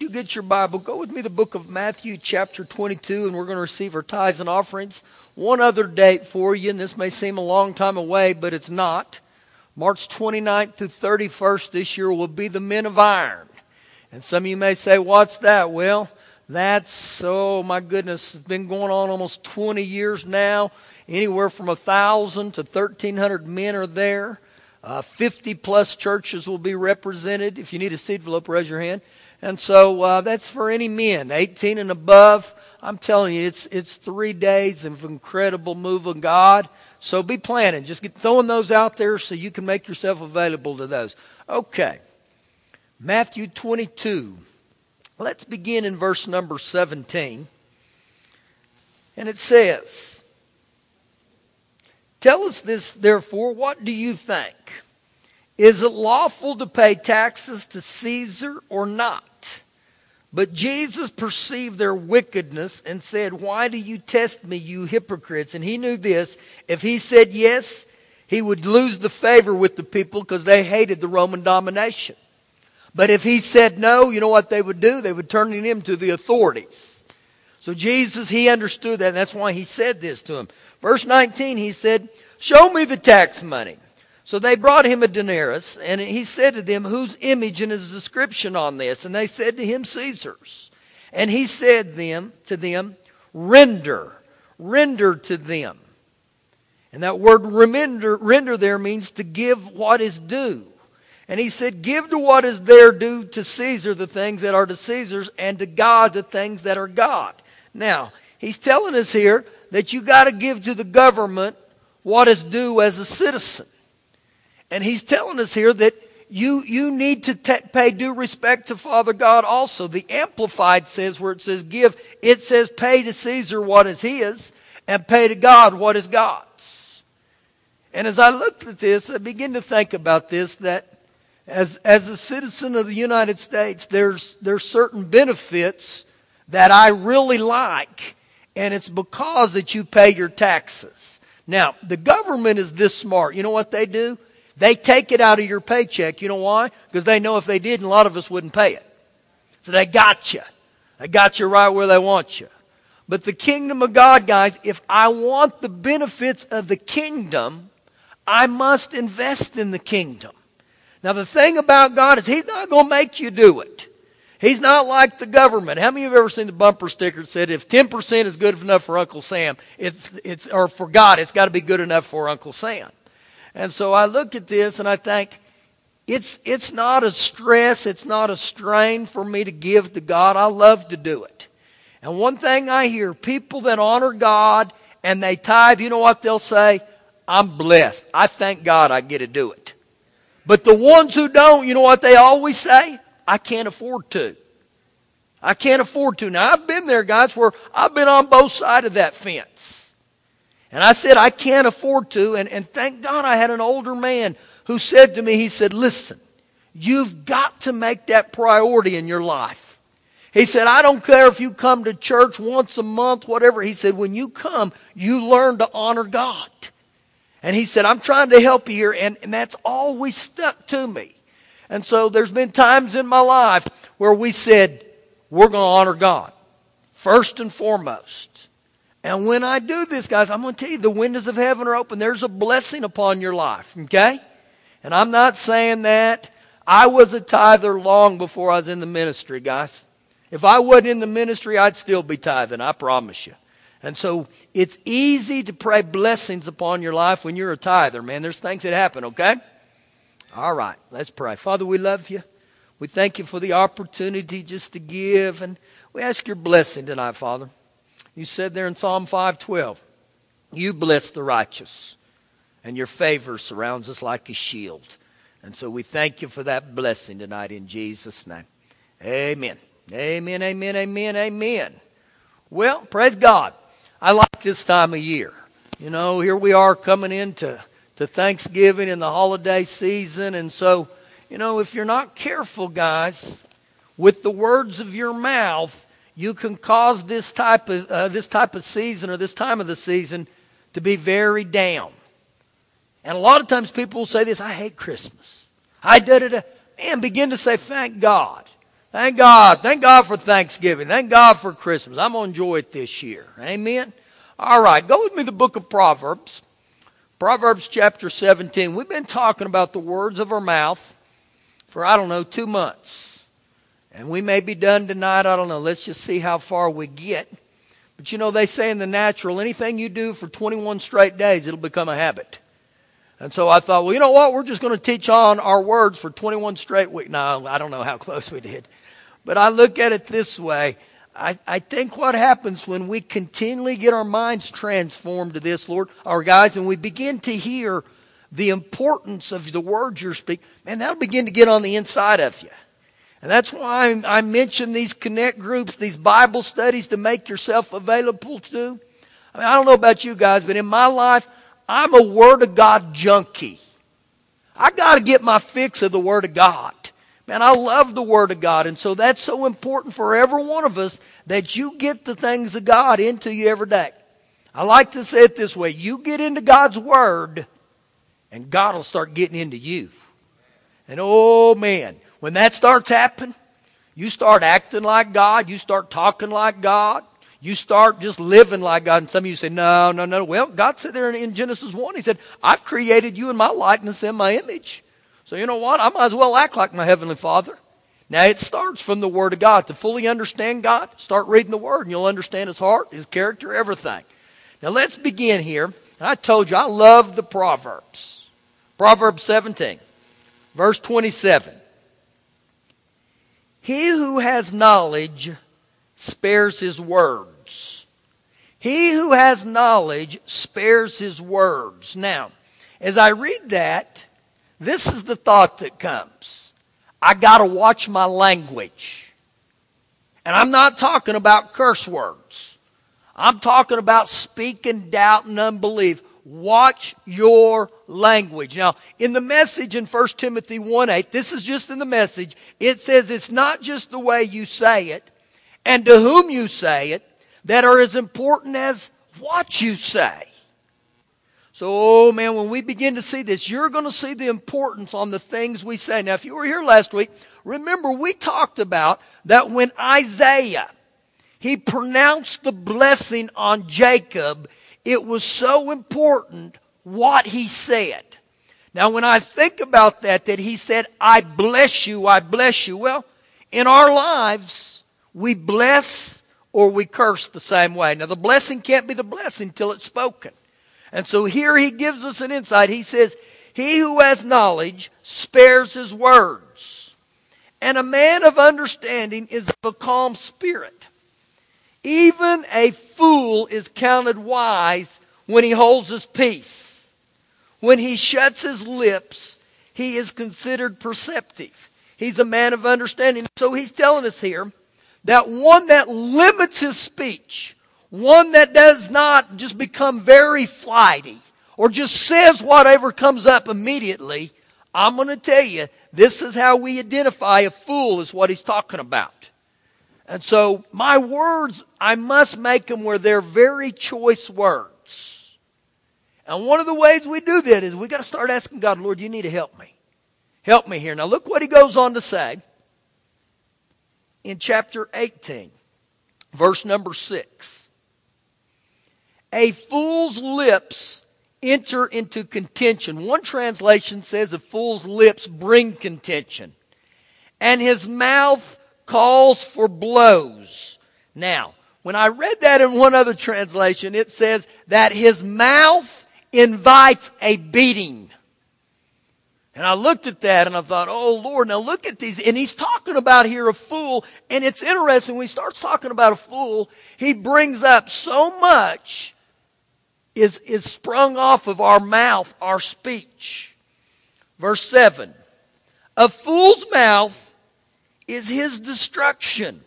You get your Bible, go with me to the book of Matthew, chapter 22, and we're going to receive our tithes and offerings. One other date for you, and this may seem a long time away, but it's not. March 29th to 31st this year will be the Men of Iron. And some of you may say, What's that? Well, that's, oh my goodness, it's been going on almost 20 years now. Anywhere from 1,000 to 1,300 men are there. Uh, 50 plus churches will be represented. If you need a seed envelope, raise your hand. And so uh, that's for any men, 18 and above. I'm telling you, it's, it's three days of incredible move of God. So be planning. Just get throwing those out there so you can make yourself available to those. Okay. Matthew 22. Let's begin in verse number 17. And it says, Tell us this, therefore, what do you think? Is it lawful to pay taxes to Caesar or not? But Jesus perceived their wickedness and said, Why do you test me, you hypocrites? And he knew this. If he said yes, he would lose the favor with the people because they hated the Roman domination. But if he said no, you know what they would do? They would turn him to the authorities. So Jesus, he understood that, and that's why he said this to him. Verse 19, he said, Show me the tax money. So they brought him a denarius, and he said to them, Whose image and his description on this? And they said to him, Caesar's. And he said them to them, Render, render to them. And that word render, render there means to give what is due. And he said, Give to what is there due to Caesar the things that are to Caesar's, and to God the things that are God. Now, he's telling us here that you got to give to the government what is due as a citizen. And he's telling us here that you, you need to pay due respect to Father God also. The Amplified says, where it says give, it says pay to Caesar what is his and pay to God what is God's. And as I looked at this, I begin to think about this that as, as a citizen of the United States, there's, there's certain benefits that I really like, and it's because that you pay your taxes. Now, the government is this smart. You know what they do? They take it out of your paycheck. You know why? Because they know if they didn't, a lot of us wouldn't pay it. So they got you. They got you right where they want you. But the kingdom of God, guys, if I want the benefits of the kingdom, I must invest in the kingdom. Now, the thing about God is He's not going to make you do it. He's not like the government. How many of you have ever seen the bumper sticker that said, if 10% is good enough for Uncle Sam, it's, it's, or for God, it's got to be good enough for Uncle Sam? And so I look at this and I think, it's, it's not a stress, it's not a strain for me to give to God. I love to do it. And one thing I hear people that honor God and they tithe, you know what they'll say? I'm blessed. I thank God I get to do it. But the ones who don't, you know what they always say? I can't afford to. I can't afford to. Now, I've been there, guys, where I've been on both sides of that fence. And I said, I can't afford to. And, and thank God I had an older man who said to me, he said, listen, you've got to make that priority in your life. He said, I don't care if you come to church once a month, whatever. He said, when you come, you learn to honor God. And he said, I'm trying to help you here. And, and that's always stuck to me. And so there's been times in my life where we said, we're going to honor God first and foremost. And when I do this, guys, I'm going to tell you the windows of heaven are open. There's a blessing upon your life, okay? And I'm not saying that. I was a tither long before I was in the ministry, guys. If I wasn't in the ministry, I'd still be tithing, I promise you. And so it's easy to pray blessings upon your life when you're a tither, man. There's things that happen, okay? All right, let's pray. Father, we love you. We thank you for the opportunity just to give, and we ask your blessing tonight, Father. You said there in Psalm 512, You bless the righteous, and your favor surrounds us like a shield. And so we thank you for that blessing tonight in Jesus' name. Amen. Amen, amen, amen, amen. Well, praise God. I like this time of year. You know, here we are coming into to Thanksgiving and the holiday season. And so, you know, if you're not careful, guys, with the words of your mouth, you can cause this type of uh, this type of season or this time of the season to be very down. And a lot of times people will say this, I hate Christmas. I da da da. And begin to say, thank God. Thank God. Thank God for Thanksgiving. Thank God for Christmas. I'm going to enjoy it this year. Amen. All right. Go with me the book of Proverbs. Proverbs chapter 17. We've been talking about the words of our mouth for, I don't know, two months. And we may be done tonight. I don't know. Let's just see how far we get. But you know, they say in the natural, anything you do for 21 straight days, it'll become a habit. And so I thought, well, you know what? We're just going to teach on our words for 21 straight weeks. No, I don't know how close we did. But I look at it this way. I, I think what happens when we continually get our minds transformed to this, Lord, our guys, and we begin to hear the importance of the words you're speaking, man, that'll begin to get on the inside of you. And that's why I, mention these connect groups, these Bible studies to make yourself available to. I mean, I don't know about you guys, but in my life, I'm a Word of God junkie. I got to get my fix of the Word of God. Man, I love the Word of God. And so that's so important for every one of us that you get the things of God into you every day. I like to say it this way you get into God's Word, and God will start getting into you. And oh man, when that starts happening, you start acting like God, you start talking like God, you start just living like God. And some of you say, no, no, no. Well, God said there in Genesis 1, He said, I've created you in my likeness and my image. So you know what? I might as well act like my Heavenly Father. Now it starts from the Word of God. To fully understand God, start reading the Word and you'll understand His heart, His character, everything. Now let's begin here. I told you I love the Proverbs. Proverbs 17, verse 27. He who has knowledge spares his words. He who has knowledge spares his words. Now, as I read that, this is the thought that comes. I gotta watch my language. And I'm not talking about curse words. I'm talking about speaking doubt and unbelief. Watch your language. Now, in the message in 1 Timothy 1 8, this is just in the message, it says it's not just the way you say it and to whom you say it that are as important as what you say. So, oh man, when we begin to see this, you're going to see the importance on the things we say. Now, if you were here last week, remember we talked about that when Isaac, he pronounced the blessing on Jacob, it was so important what he said. Now, when I think about that, that he said, I bless you, I bless you. Well, in our lives, we bless or we curse the same way. Now, the blessing can't be the blessing till it's spoken. And so here he gives us an insight. He says, He who has knowledge spares his words, and a man of understanding is of a calm spirit. Even a fool is counted wise when he holds his peace. When he shuts his lips, he is considered perceptive. He's a man of understanding. So he's telling us here that one that limits his speech, one that does not just become very flighty or just says whatever comes up immediately, I'm going to tell you, this is how we identify a fool, is what he's talking about. And so my words, I must make them where they're very choice words. And one of the ways we do that is we got to start asking God, Lord, you need to help me. Help me here. Now look what he goes on to say in chapter 18, verse number 6. A fool's lips enter into contention. One translation says a fool's lips bring contention. And his mouth calls for blows. Now, when I read that in one other translation, it says that his mouth invites a beating. And I looked at that and I thought, oh Lord, now look at these. And he's talking about here a fool. And it's interesting when he starts talking about a fool, he brings up so much is, is sprung off of our mouth, our speech. Verse 7. A fool's mouth is his destruction.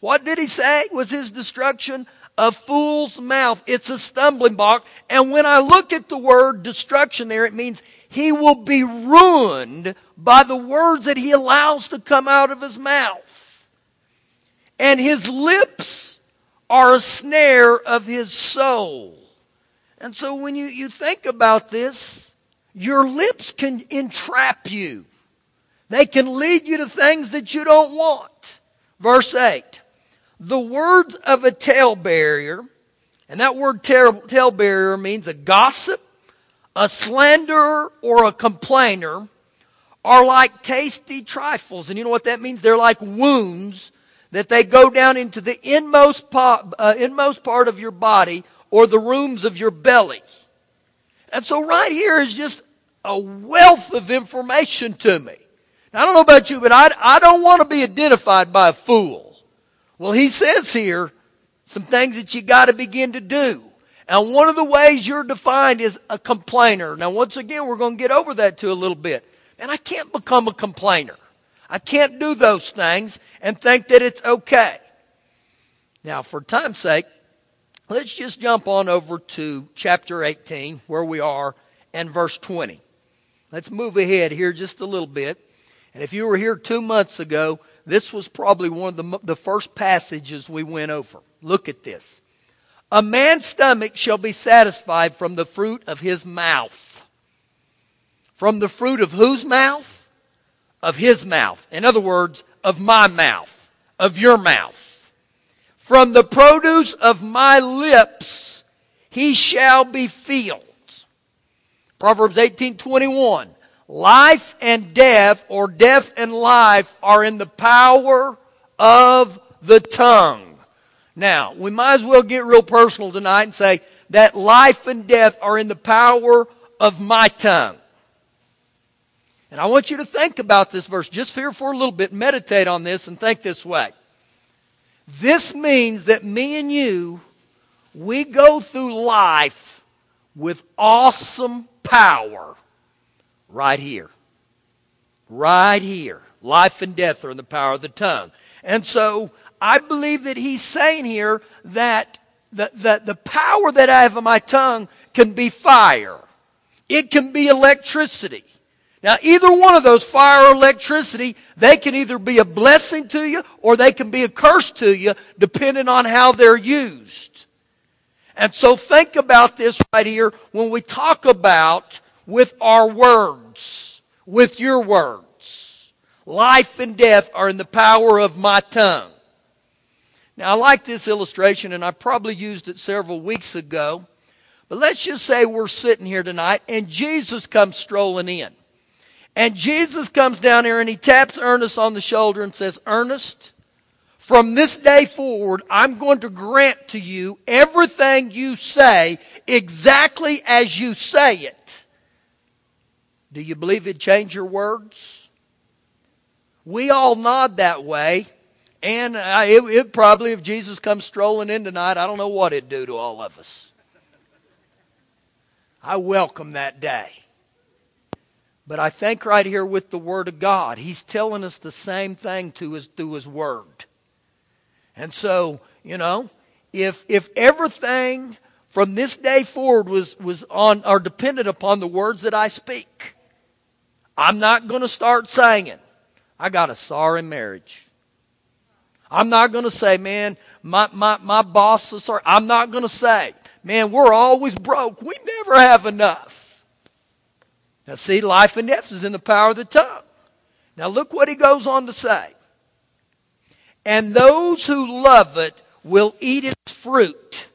What did he say was his destruction? A fool's mouth. It's a stumbling block. And when I look at the word destruction there, it means he will be ruined by the words that he allows to come out of his mouth. And his lips are a snare of his soul. And so when you, you think about this, your lips can entrap you. They can lead you to things that you don't want. Verse 8. The words of a talebearer, and that word talebearer means a gossip, a slanderer, or a complainer, are like tasty trifles. And you know what that means? They're like wounds that they go down into the inmost uh, inmost part of your body or the rooms of your belly. And so right here is just a wealth of information to me. Now, I don't know about you, but I, I don't want to be identified by a fool. Well, he says here some things that you got to begin to do. And one of the ways you're defined is a complainer. Now, once again, we're going to get over that to a little bit. And I can't become a complainer. I can't do those things and think that it's okay. Now, for time's sake, let's just jump on over to chapter 18, where we are, and verse 20. Let's move ahead here just a little bit. And if you were here two months ago, this was probably one of the, the first passages we went over. Look at this. A man's stomach shall be satisfied from the fruit of his mouth. From the fruit of whose mouth? Of his mouth. In other words, of my mouth, of your mouth. From the produce of my lips he shall be filled. Proverbs 18:21 Life and death or death and life are in the power of the tongue. Now, we might as well get real personal tonight and say that life and death are in the power of my tongue. And I want you to think about this verse just here for a little bit, meditate on this, and think this way. This means that me and you, we go through life with awesome power right here. Right here. Life and death are in the power of the tongue. And so I believe that he's saying here that the, the, the power that I have in my tongue can be fire. It can be electricity. Now, either one of those, fire or electricity, they can either be a blessing to you or they can be a curse to you, depending on how they're used. And so think about this right here when we talk about with our words, with your words. Life and death are in the power of my tongue. Now, I like this illustration, and I probably used it several weeks ago. But let's just say we're sitting here tonight, and Jesus comes strolling in. And Jesus comes down here and he taps Ernest on the shoulder and says, Ernest, from this day forward, I'm going to grant to you everything you say exactly as you say it. Do you believe it'd change your words? We all nod that way. And uh, it, it probably, if Jesus comes strolling in tonight, I don't know what it'd do to all of us. I welcome that day. But I think right here with the Word of God, He's telling us the same thing to his, through His Word. And so, you know, if, if everything from this day forward was, was on, or dependent upon the words that I speak, I'm not going to start saying, I got a sorry marriage. I'm not going to say, man, my, my, my boss is sorry. I'm not going to say, man, we're always broke. We never have enough. Now, see, life and death is in the power of the tongue. Now, look what he goes on to say. And those who love it will eat its fruit.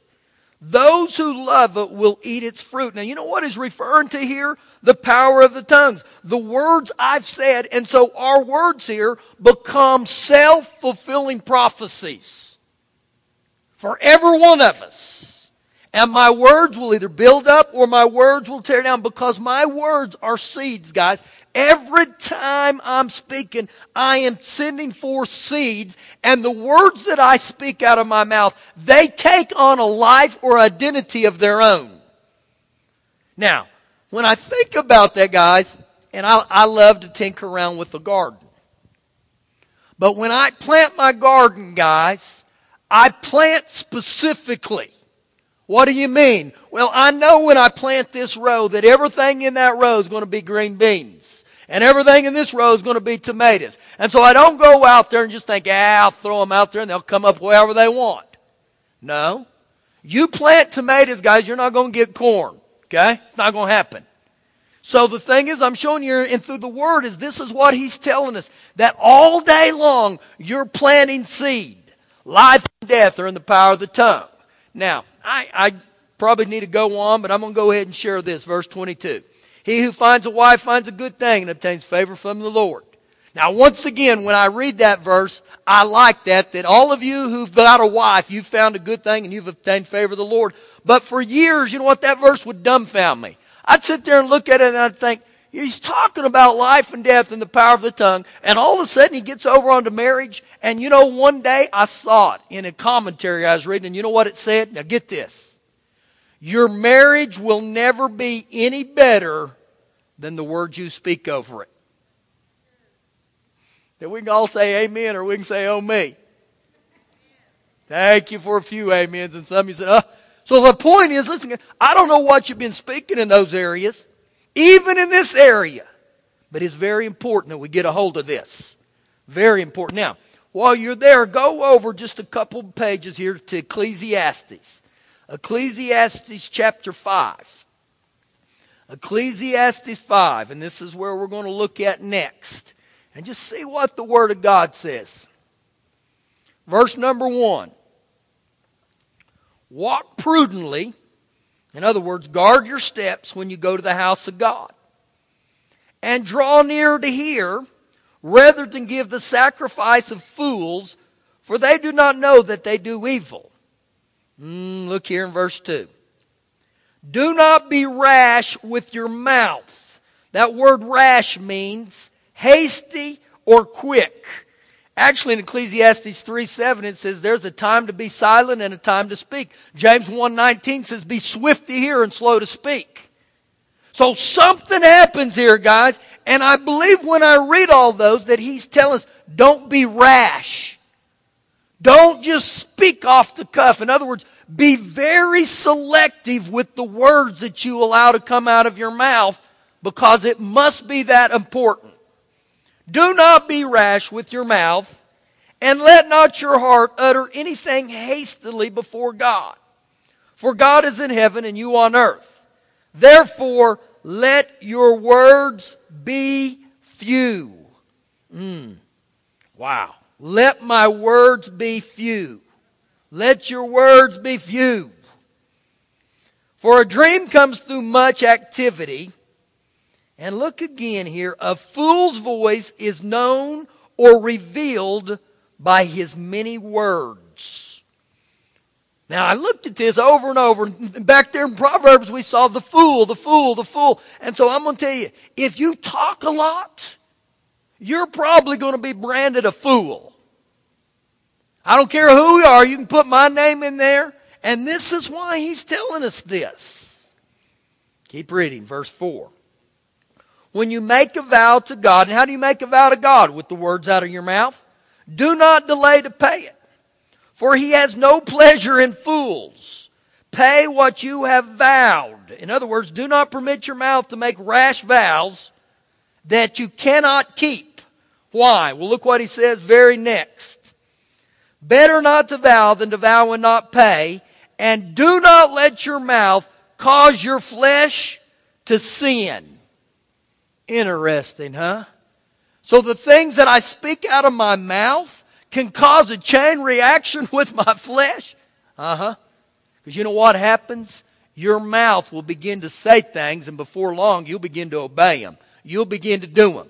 Those who love it will eat its fruit. Now, you know what is referring to here? The power of the tongues. The words I've said, and so our words here become self fulfilling prophecies for every one of us. And my words will either build up or my words will tear down because my words are seeds, guys. Every time I'm speaking, I am sending forth seeds, and the words that I speak out of my mouth, they take on a life or identity of their own. Now, when I think about that, guys, and I, I love to tinker around with the garden. But when I plant my garden, guys, I plant specifically. What do you mean? Well, I know when I plant this row that everything in that row is going to be green beans. And everything in this row is going to be tomatoes. And so I don't go out there and just think, ah, I'll throw them out there and they'll come up wherever they want. No. You plant tomatoes, guys, you're not going to get corn. Okay? It's not going to happen. So the thing is, I'm showing you and through the word is this is what he's telling us. That all day long you're planting seed. Life and death are in the power of the tongue. Now, I, I probably need to go on, but I'm going to go ahead and share this. Verse 22. He who finds a wife finds a good thing and obtains favor from the Lord. Now, once again, when I read that verse, I like that, that all of you who've got a wife, you've found a good thing and you've obtained favor of the Lord. But for years, you know what, that verse would dumbfound me. I'd sit there and look at it and I'd think, he's talking about life and death and the power of the tongue. And all of a sudden he gets over onto marriage. And you know, one day I saw it in a commentary I was reading. And you know what it said? Now get this. Your marriage will never be any better than the words you speak over it. That we can all say amen or we can say oh me. Thank you for a few amens. And some you said, uh, so the point is, listen, I don't know what you've been speaking in those areas, even in this area, but it's very important that we get a hold of this. Very important. Now, while you're there, go over just a couple pages here to Ecclesiastes. Ecclesiastes chapter 5. Ecclesiastes 5, and this is where we're going to look at next. And just see what the Word of God says. Verse number 1. Walk prudently. In other words, guard your steps when you go to the house of God. And draw near to hear, rather than give the sacrifice of fools, for they do not know that they do evil. Mm, look here in verse 2. Do not be rash with your mouth. That word rash means hasty or quick. Actually, in Ecclesiastes 3 7, it says there's a time to be silent and a time to speak. James 1 19 says, Be swift to hear and slow to speak. So something happens here, guys. And I believe when I read all those that he's telling us, don't be rash. Don't just speak off the cuff. In other words, be very selective with the words that you allow to come out of your mouth because it must be that important. Do not be rash with your mouth, and let not your heart utter anything hastily before God. For God is in heaven and you on earth. Therefore, let your words be few. Mm. Wow. Let my words be few. Let your words be few. For a dream comes through much activity and look again here. A fool's voice is known or revealed by his many words. Now, I looked at this over and over. Back there in Proverbs, we saw the fool, the fool, the fool. And so I'm going to tell you, if you talk a lot, you're probably going to be branded a fool. I don't care who you are, you can put my name in there. And this is why he's telling us this. Keep reading, verse 4 when you make a vow to God, and how do you make a vow to God? With the words out of your mouth? Do not delay to pay it, for he has no pleasure in fools. Pay what you have vowed. In other words, do not permit your mouth to make rash vows that you cannot keep. Why? Well, look what he says very next. Better not to vow than to vow and not pay, and do not let your mouth cause your flesh to sin. Interesting, huh? So the things that I speak out of my mouth can cause a chain reaction with my flesh? Uh huh. Because you know what happens? Your mouth will begin to say things, and before long, you'll begin to obey them. You'll begin to do them.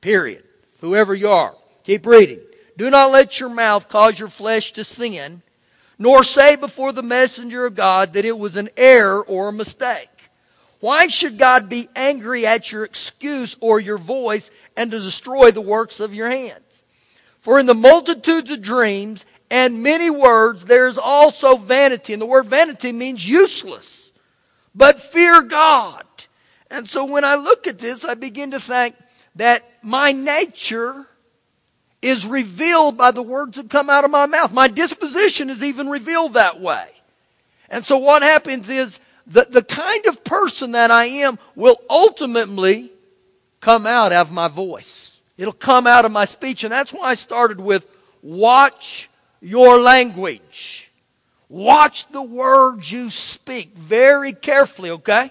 Period. Whoever you are. Keep reading. Do not let your mouth cause your flesh to sin, nor say before the messenger of God that it was an error or a mistake. Why should God be angry at your excuse or your voice and to destroy the works of your hands? For in the multitudes of dreams and many words, there is also vanity. And the word vanity means useless. But fear God. And so when I look at this, I begin to think that my nature is revealed by the words that come out of my mouth. My disposition is even revealed that way. And so what happens is that the kind of person that I am will ultimately come out of my voice. It'll come out of my speech. And that's why I started with watch your language. Watch the words you speak very carefully, okay?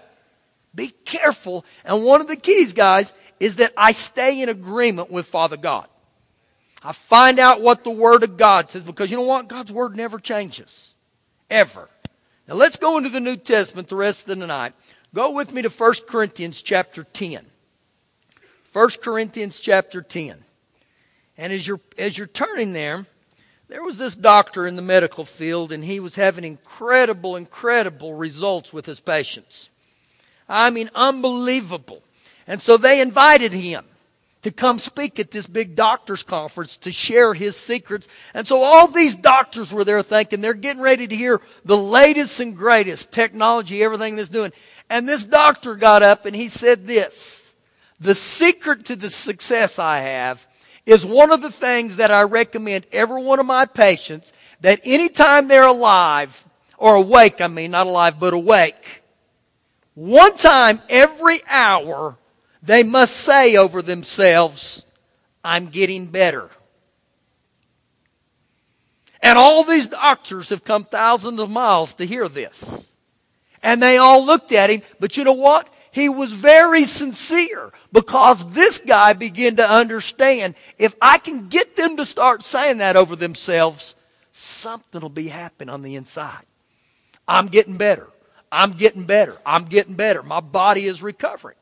Be careful. And one of the keys, guys, is that I stay in agreement with Father God. I find out what the Word of God says because you know what? God's Word never changes. Ever. Now let's go into the New Testament the rest of the night. Go with me to 1 Corinthians chapter 10. 1 Corinthians chapter 10. And as you're, as you're turning there, there was this doctor in the medical field, and he was having incredible, incredible results with his patients. I mean, unbelievable. And so they invited him to come speak at this big doctors conference to share his secrets. And so all these doctors were there thinking they're getting ready to hear the latest and greatest technology, everything that's doing. And this doctor got up and he said this, the secret to the success I have is one of the things that I recommend every one of my patients that anytime they're alive, or awake, I mean, not alive, but awake, one time every hour, they must say over themselves, I'm getting better. And all these doctors have come thousands of miles to hear this. And they all looked at him, but you know what? He was very sincere because this guy began to understand if I can get them to start saying that over themselves, something will be happening on the inside. I'm getting better. I'm getting better. I'm getting better. My body is recovering.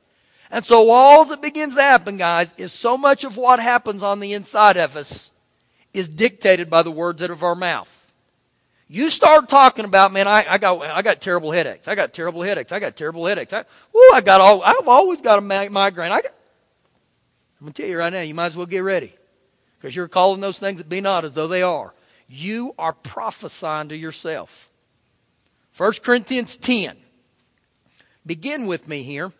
And so all that begins to happen, guys, is so much of what happens on the inside of us is dictated by the words out of our mouth. You start talking about, man, I, I got I got terrible headaches. I got terrible headaches. I got terrible headaches. I, whoo, I got all I've always got a migraine. I got, I'm gonna tell you right now, you might as well get ready. Because you're calling those things that be not as though they are. You are prophesying to yourself. 1 Corinthians 10. Begin with me here.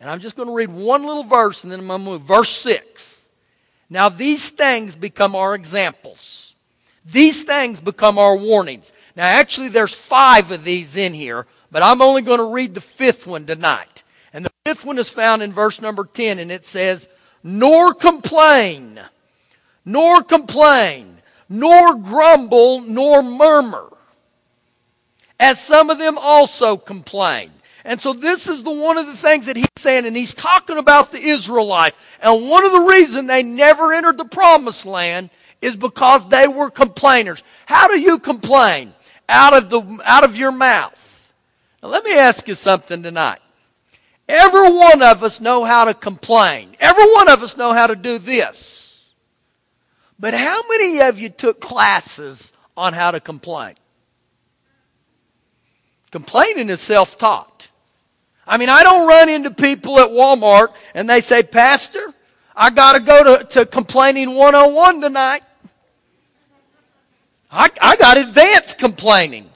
And I'm just going to read one little verse and then I'm going to move. Verse 6. Now these things become our examples. These things become our warnings. Now actually there's five of these in here, but I'm only going to read the fifth one tonight. And the fifth one is found in verse number 10 and it says, Nor complain, nor complain, nor grumble, nor murmur. As some of them also complained. And so this is the one of the things that he's saying, and he's talking about the Israelites. And one of the reasons they never entered the promised land is because they were complainers. How do you complain? Out of the out of your mouth. Now let me ask you something tonight. Every one of us know how to complain. Every one of us know how to do this. But how many of you took classes on how to complain? Complaining is self-taught. I mean, I don't run into people at Walmart and they say, Pastor, I got to go to, to complaining 101 tonight. I, I got advanced complaining.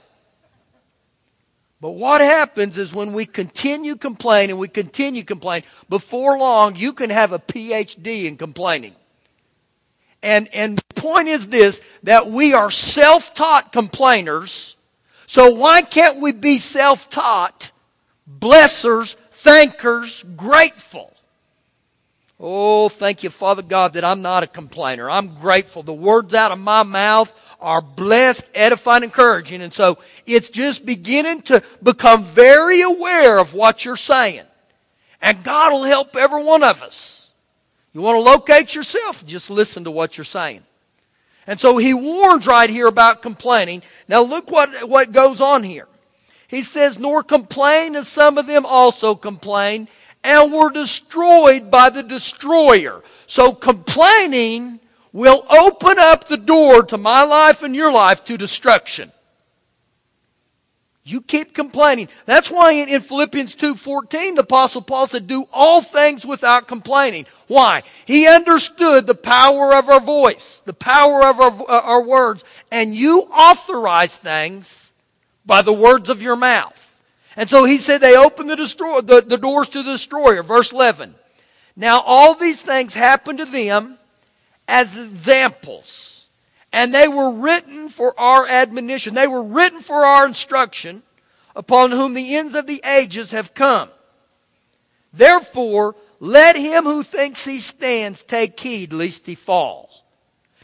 But what happens is when we continue complaining, we continue complaining, before long you can have a PhD in complaining. And, and the point is this, that we are self-taught complainers, so why can't we be self-taught blessers, thankers, grateful. Oh, thank you, Father God, that I'm not a complainer. I'm grateful. The words out of my mouth are blessed, edifying, encouraging. And so it's just beginning to become very aware of what you're saying. And God will help every one of us. You want to locate yourself? Just listen to what you're saying. And so he warns right here about complaining. Now look what, what goes on here. He says, nor complain as some of them also complained and were destroyed by the destroyer. So complaining will open up the door to my life and your life to destruction. You keep complaining. That's why in, Philippians 2.14, the apostle Paul said, do all things without complaining. Why? He understood the power of our voice, the power of our, uh, our words, and you authorize things by the words of your mouth. And so he said they opened the, destroy, the, the doors to the destroyer. Verse 11. Now all these things happened to them as examples. And they were written for our admonition. They were written for our instruction upon whom the ends of the ages have come. Therefore, let him who thinks he stands take heed lest he fall.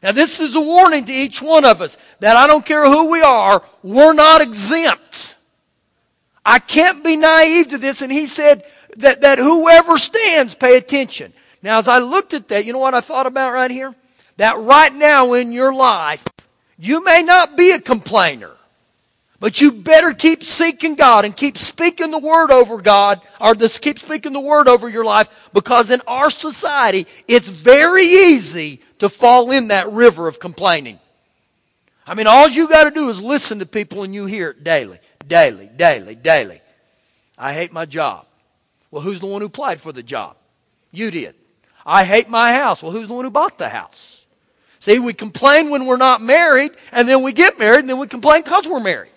Now, this is a warning to each one of us that I don't care who we are, we're not exempt. I can't be naive to this. And he said, that, that whoever stands, pay attention. Now, as I looked at that, you know what I thought about right here? That right now in your life, you may not be a complainer. But you better keep seeking God and keep speaking the word over God, or this keep speaking the word over your life, because in our society, it's very easy to fall in that river of complaining. I mean, all you got to do is listen to people and you hear it daily, daily, daily, daily. I hate my job. Well, who's the one who applied for the job? You did. I hate my house. Well, who's the one who bought the house? See, we complain when we're not married, and then we get married, and then we complain because we're married.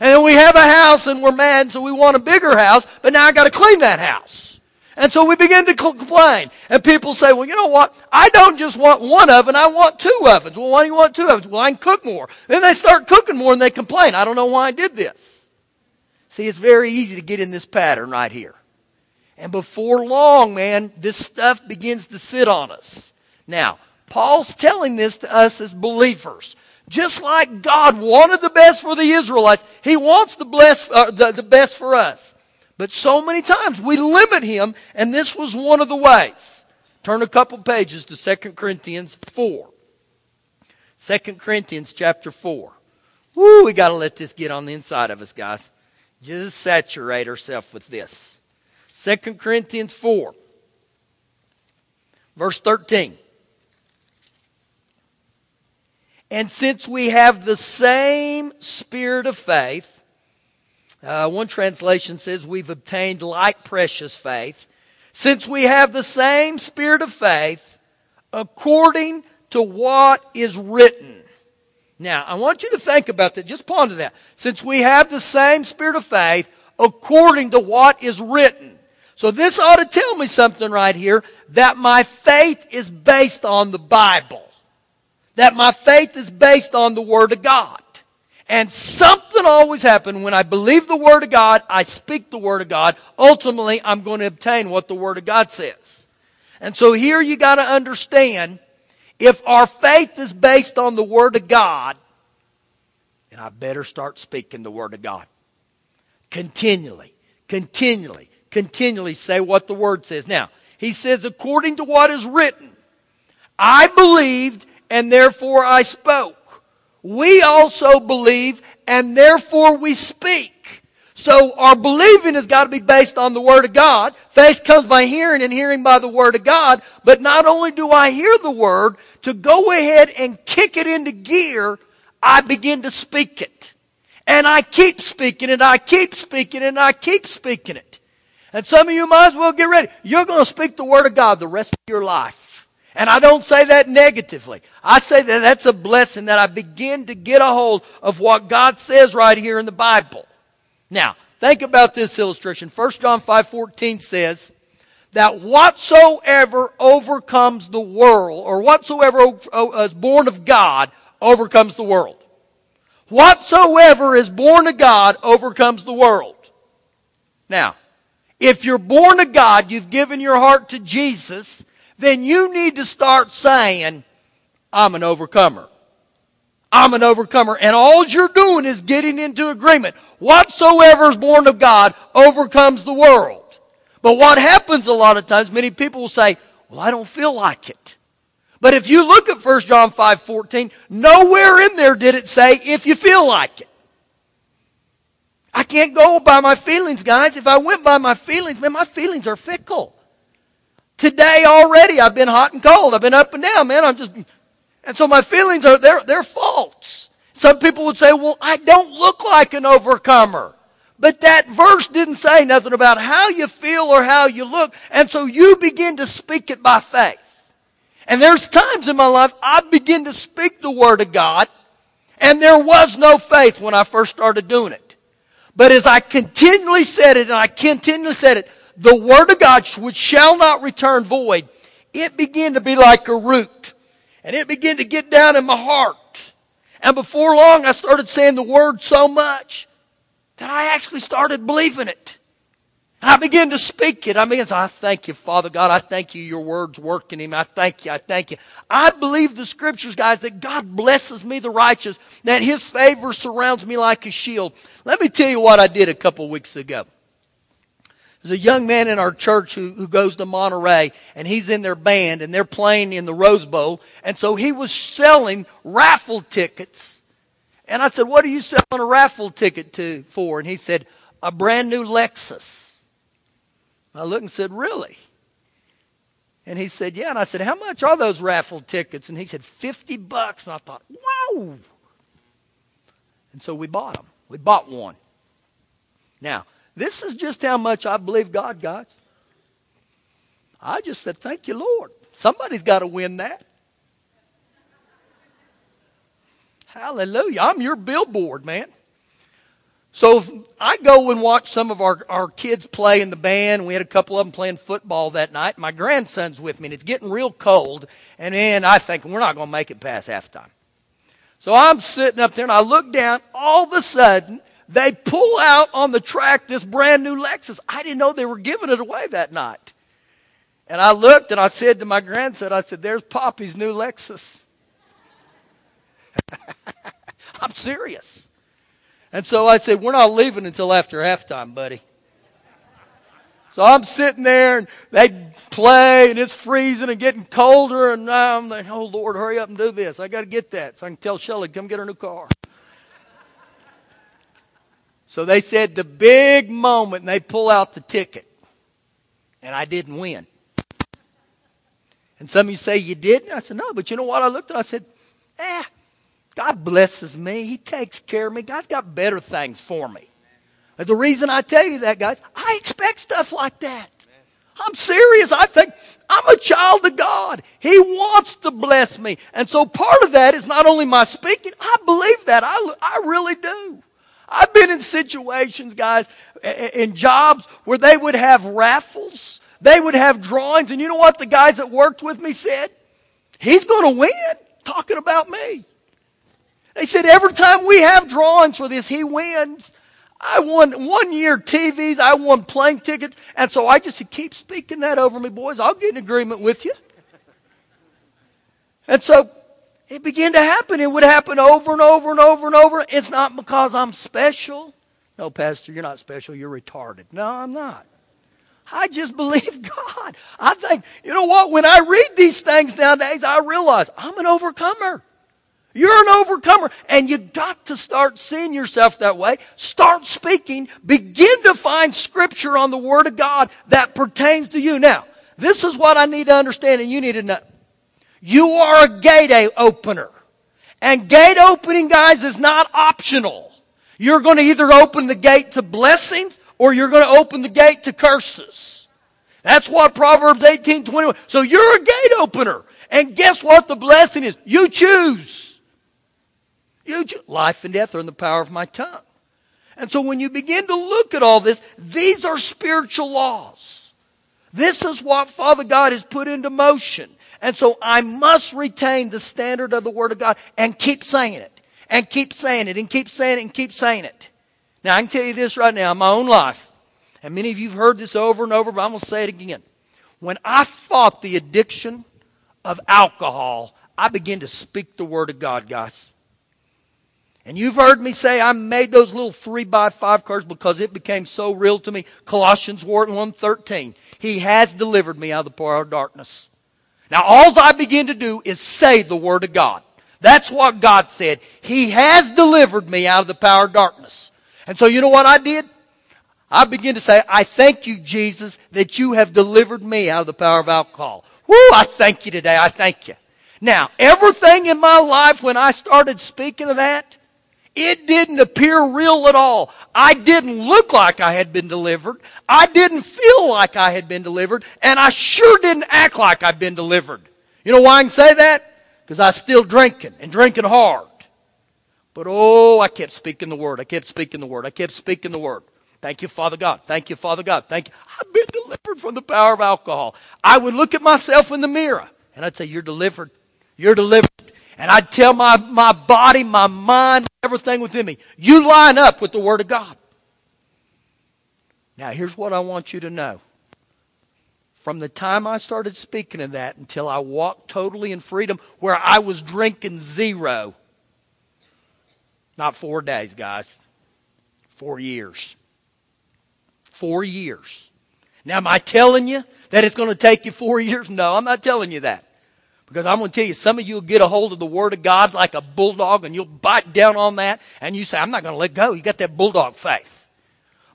And then we have a house and we're mad, so we want a bigger house, but now I got to clean that house. And so we begin to complain. And people say, well, you know what? I don't just want one oven, I want two ovens. Well, why do you want two ovens? Well, I can cook more. Then they start cooking more and they complain. I don't know why I did this. See, it's very easy to get in this pattern right here. And before long, man, this stuff begins to sit on us. Now, Paul's telling this to us as believers. Just like God wanted the best for the Israelites, He wants the, bless, uh, the, the best for us. But so many times we limit Him, and this was one of the ways. Turn a couple pages to 2 Corinthians 4. 2 Corinthians chapter 4. Woo, we got to let this get on the inside of us, guys. Just saturate ourselves with this. 2 Corinthians 4, verse 13. And since we have the same spirit of faith, uh, one translation says we've obtained like precious faith. Since we have the same spirit of faith, according to what is written. Now, I want you to think about that. Just ponder that. Since we have the same spirit of faith, according to what is written. So this ought to tell me something right here that my faith is based on the Bible that my faith is based on the Word of God. And something always happens when I believe the Word of God, I speak the Word of God. Ultimately, I'm going to obtain what the Word of God says. And so here you got to understand if our faith is based on the Word of God, then I better start speaking the Word of God. Continually, continually, continually say what the Word says. Now, he says, according to what is written, I believed and therefore I spoke. We also believe, and therefore we speak. So our believing has got to be based on the Word of God. Faith comes by hearing and hearing by the Word of God. But not only do I hear the Word, to go ahead and kick it into gear, I begin to speak it. And I keep speaking it, I keep speaking it, and I keep speaking it. And some of you might as well get ready. You're going to speak the Word of God the rest of your life. And I don't say that negatively. I say that that's a blessing that I begin to get a hold of what God says right here in the Bible. Now, think about this illustration. 1 John 5:14 says that whatsoever overcomes the world or whatsoever is born of God overcomes the world. Whatsoever is born of God overcomes the world. Now, if you're born of God, you've given your heart to Jesus, then you need to start saying, I'm an overcomer. I'm an overcomer. And all you're doing is getting into agreement. Whatsoever is born of God overcomes the world. But what happens a lot of times, many people will say, well, I don't feel like it. But if you look at 1 John 5 14, nowhere in there did it say, if you feel like it. I can't go by my feelings, guys. If I went by my feelings, man, my feelings are fickle. Today already I've been hot and cold. I've been up and down, man. I'm just, and so my feelings are, they're, they're false. Some people would say, well, I don't look like an overcomer. But that verse didn't say nothing about how you feel or how you look. And so you begin to speak it by faith. And there's times in my life I begin to speak the Word of God, and there was no faith when I first started doing it. But as I continually said it, and I continually said it, the Word of God, which shall not return void, it began to be like a root. And it began to get down in my heart. And before long, I started saying the Word so much that I actually started believing it. And I began to speak it. I mean, I thank you, Father God. I thank you. Your word's working in me. I thank you. I thank you. I believe the scriptures, guys, that God blesses me, the righteous, that His favor surrounds me like a shield. Let me tell you what I did a couple weeks ago. There's a young man in our church who, who goes to Monterey, and he's in their band, and they're playing in the Rose Bowl. And so he was selling raffle tickets. And I said, What are you selling a raffle ticket to for? And he said, A brand new Lexus. I looked and said, Really? And he said, Yeah. And I said, How much are those raffle tickets? And he said, 50 bucks. And I thought, Whoa. And so we bought them. We bought one. Now, this is just how much I believe God, guys. I just said, Thank you, Lord. Somebody's got to win that. Hallelujah. I'm your billboard, man. So I go and watch some of our, our kids play in the band. We had a couple of them playing football that night. My grandson's with me, and it's getting real cold. And man, I think we're not going to make it past halftime. So I'm sitting up there, and I look down. All of a sudden, they pull out on the track this brand new Lexus. I didn't know they were giving it away that night. And I looked and I said to my grandson, I said, There's Poppy's new Lexus. I'm serious. And so I said, We're not leaving until after halftime, buddy. So I'm sitting there and they play and it's freezing and getting colder and I'm like, oh Lord, hurry up and do this. I got to get that so I can tell Shelly, come get her new car. So they said the big moment, and they pull out the ticket. And I didn't win. And some of you say, You didn't? I said, No, but you know what? I looked and I said, Eh, God blesses me. He takes care of me. God's got better things for me. But the reason I tell you that, guys, I expect stuff like that. I'm serious. I think I'm a child of God. He wants to bless me. And so part of that is not only my speaking, I believe that. I, I really do. I've been in situations, guys, in jobs where they would have raffles, they would have drawings, and you know what the guys that worked with me said? He's going to win, talking about me. They said every time we have drawings for this, he wins. I won one year TVs, I won plane tickets, and so I just keep speaking that over me, boys. I'll get in agreement with you. And so it began to happen. It would happen over and over and over and over. It's not because I'm special. No, Pastor, you're not special. You're retarded. No, I'm not. I just believe God. I think, you know what? When I read these things nowadays, I realize I'm an overcomer. You're an overcomer. And you got to start seeing yourself that way. Start speaking. Begin to find scripture on the Word of God that pertains to you. Now, this is what I need to understand and you need to know. You are a gate opener. And gate opening, guys, is not optional. You're going to either open the gate to blessings or you're going to open the gate to curses. That's what Proverbs 18, 21. So you're a gate opener. And guess what the blessing is? You choose. You choose. Life and death are in the power of my tongue. And so when you begin to look at all this, these are spiritual laws. This is what Father God has put into motion. And so I must retain the standard of the Word of God and keep saying it. And keep saying it and keep saying it and keep saying it. Now I can tell you this right now in my own life. And many of you have heard this over and over, but I'm going to say it again. When I fought the addiction of alcohol, I began to speak the Word of God, guys. And you've heard me say I made those little three by five cards because it became so real to me. Colossians 1 13. He has delivered me out of the power of darkness. Now, all I begin to do is say the Word of God. That's what God said. He has delivered me out of the power of darkness. And so, you know what I did? I began to say, I thank you, Jesus, that you have delivered me out of the power of alcohol. Woo, I thank you today. I thank you. Now, everything in my life when I started speaking of that, it didn't appear real at all. I didn't look like I had been delivered. I didn't feel like I had been delivered. And I sure didn't act like I'd been delivered. You know why I can say that? Because I was still drinking and drinking hard. But oh, I kept speaking the word. I kept speaking the word. I kept speaking the word. Thank you, Father God. Thank you, Father God. Thank you. I've been delivered from the power of alcohol. I would look at myself in the mirror and I'd say, You're delivered. You're delivered. And I'd tell my, my body, my mind, everything within me, you line up with the Word of God. Now, here's what I want you to know. From the time I started speaking of that until I walked totally in freedom, where I was drinking zero, not four days, guys, four years. Four years. Now, am I telling you that it's going to take you four years? No, I'm not telling you that. Because I'm going to tell you, some of you will get a hold of the Word of God like a bulldog and you'll bite down on that and you say, I'm not going to let go. You got that bulldog faith.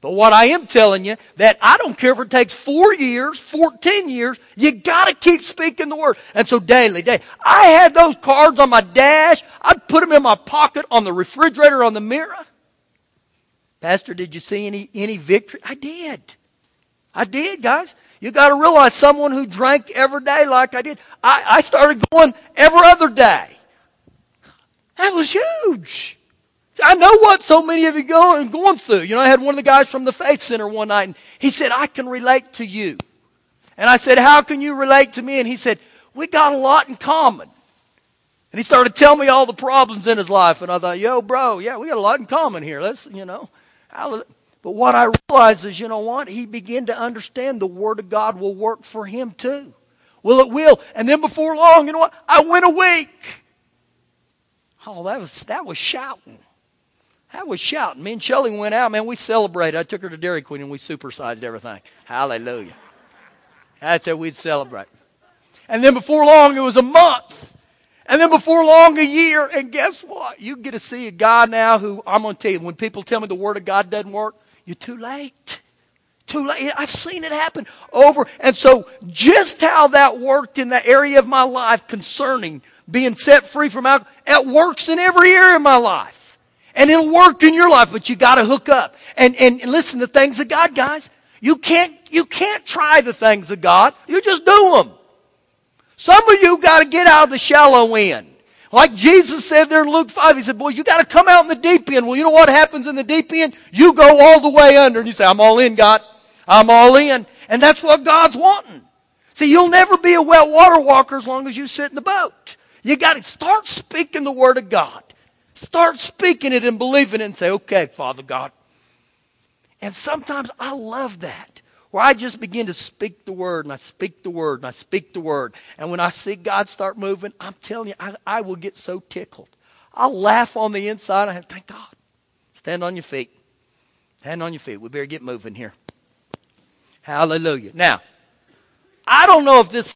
But what I am telling you, that I don't care if it takes four years, 14 years, you gotta keep speaking the word. And so daily, day, I had those cards on my dash. I'd put them in my pocket, on the refrigerator, on the mirror. Pastor, did you see any, any victory? I did. I did, guys. You gotta realize someone who drank every day like I did, I, I started going every other day. That was huge. I know what so many of you going going through. You know, I had one of the guys from the Faith Center one night, and he said, "I can relate to you." And I said, "How can you relate to me?" And he said, "We got a lot in common." And he started telling me all the problems in his life, and I thought, "Yo, bro, yeah, we got a lot in common here. Let's, you know." But what I realized is, you know what? He began to understand the Word of God will work for him too. Well, it will. And then before long, you know what? I went awake. Oh, that was that was shouting. I was shouting. Me and Shelly went out, man. We celebrated. I took her to Dairy Queen and we supersized everything. Hallelujah. That's how we'd celebrate. And then before long, it was a month. And then before long, a year. And guess what? You get to see a guy now who, I'm going to tell you, when people tell me the Word of God doesn't work, you're too late. Too late. I've seen it happen over. And so, just how that worked in the area of my life concerning being set free from alcohol, it works in every area of my life. And it'll work in your life, but you gotta hook up. And, and, and listen to things of God, guys. You can't, you can't try the things of God. You just do them. Some of you gotta get out of the shallow end. Like Jesus said there in Luke 5, he said, boy, you gotta come out in the deep end. Well, you know what happens in the deep end? You go all the way under and you say, I'm all in, God. I'm all in. And that's what God's wanting. See, you'll never be a wet water walker as long as you sit in the boat. You gotta start speaking the Word of God. Start speaking it and believing it and say, okay, Father God. And sometimes I love that. Where I just begin to speak the word and I speak the word and I speak the word. And when I see God start moving, I'm telling you, I, I will get so tickled. I'll laugh on the inside. I thank God. Stand on your feet. Stand on your feet. We better get moving here. Hallelujah. Now, I don't know if this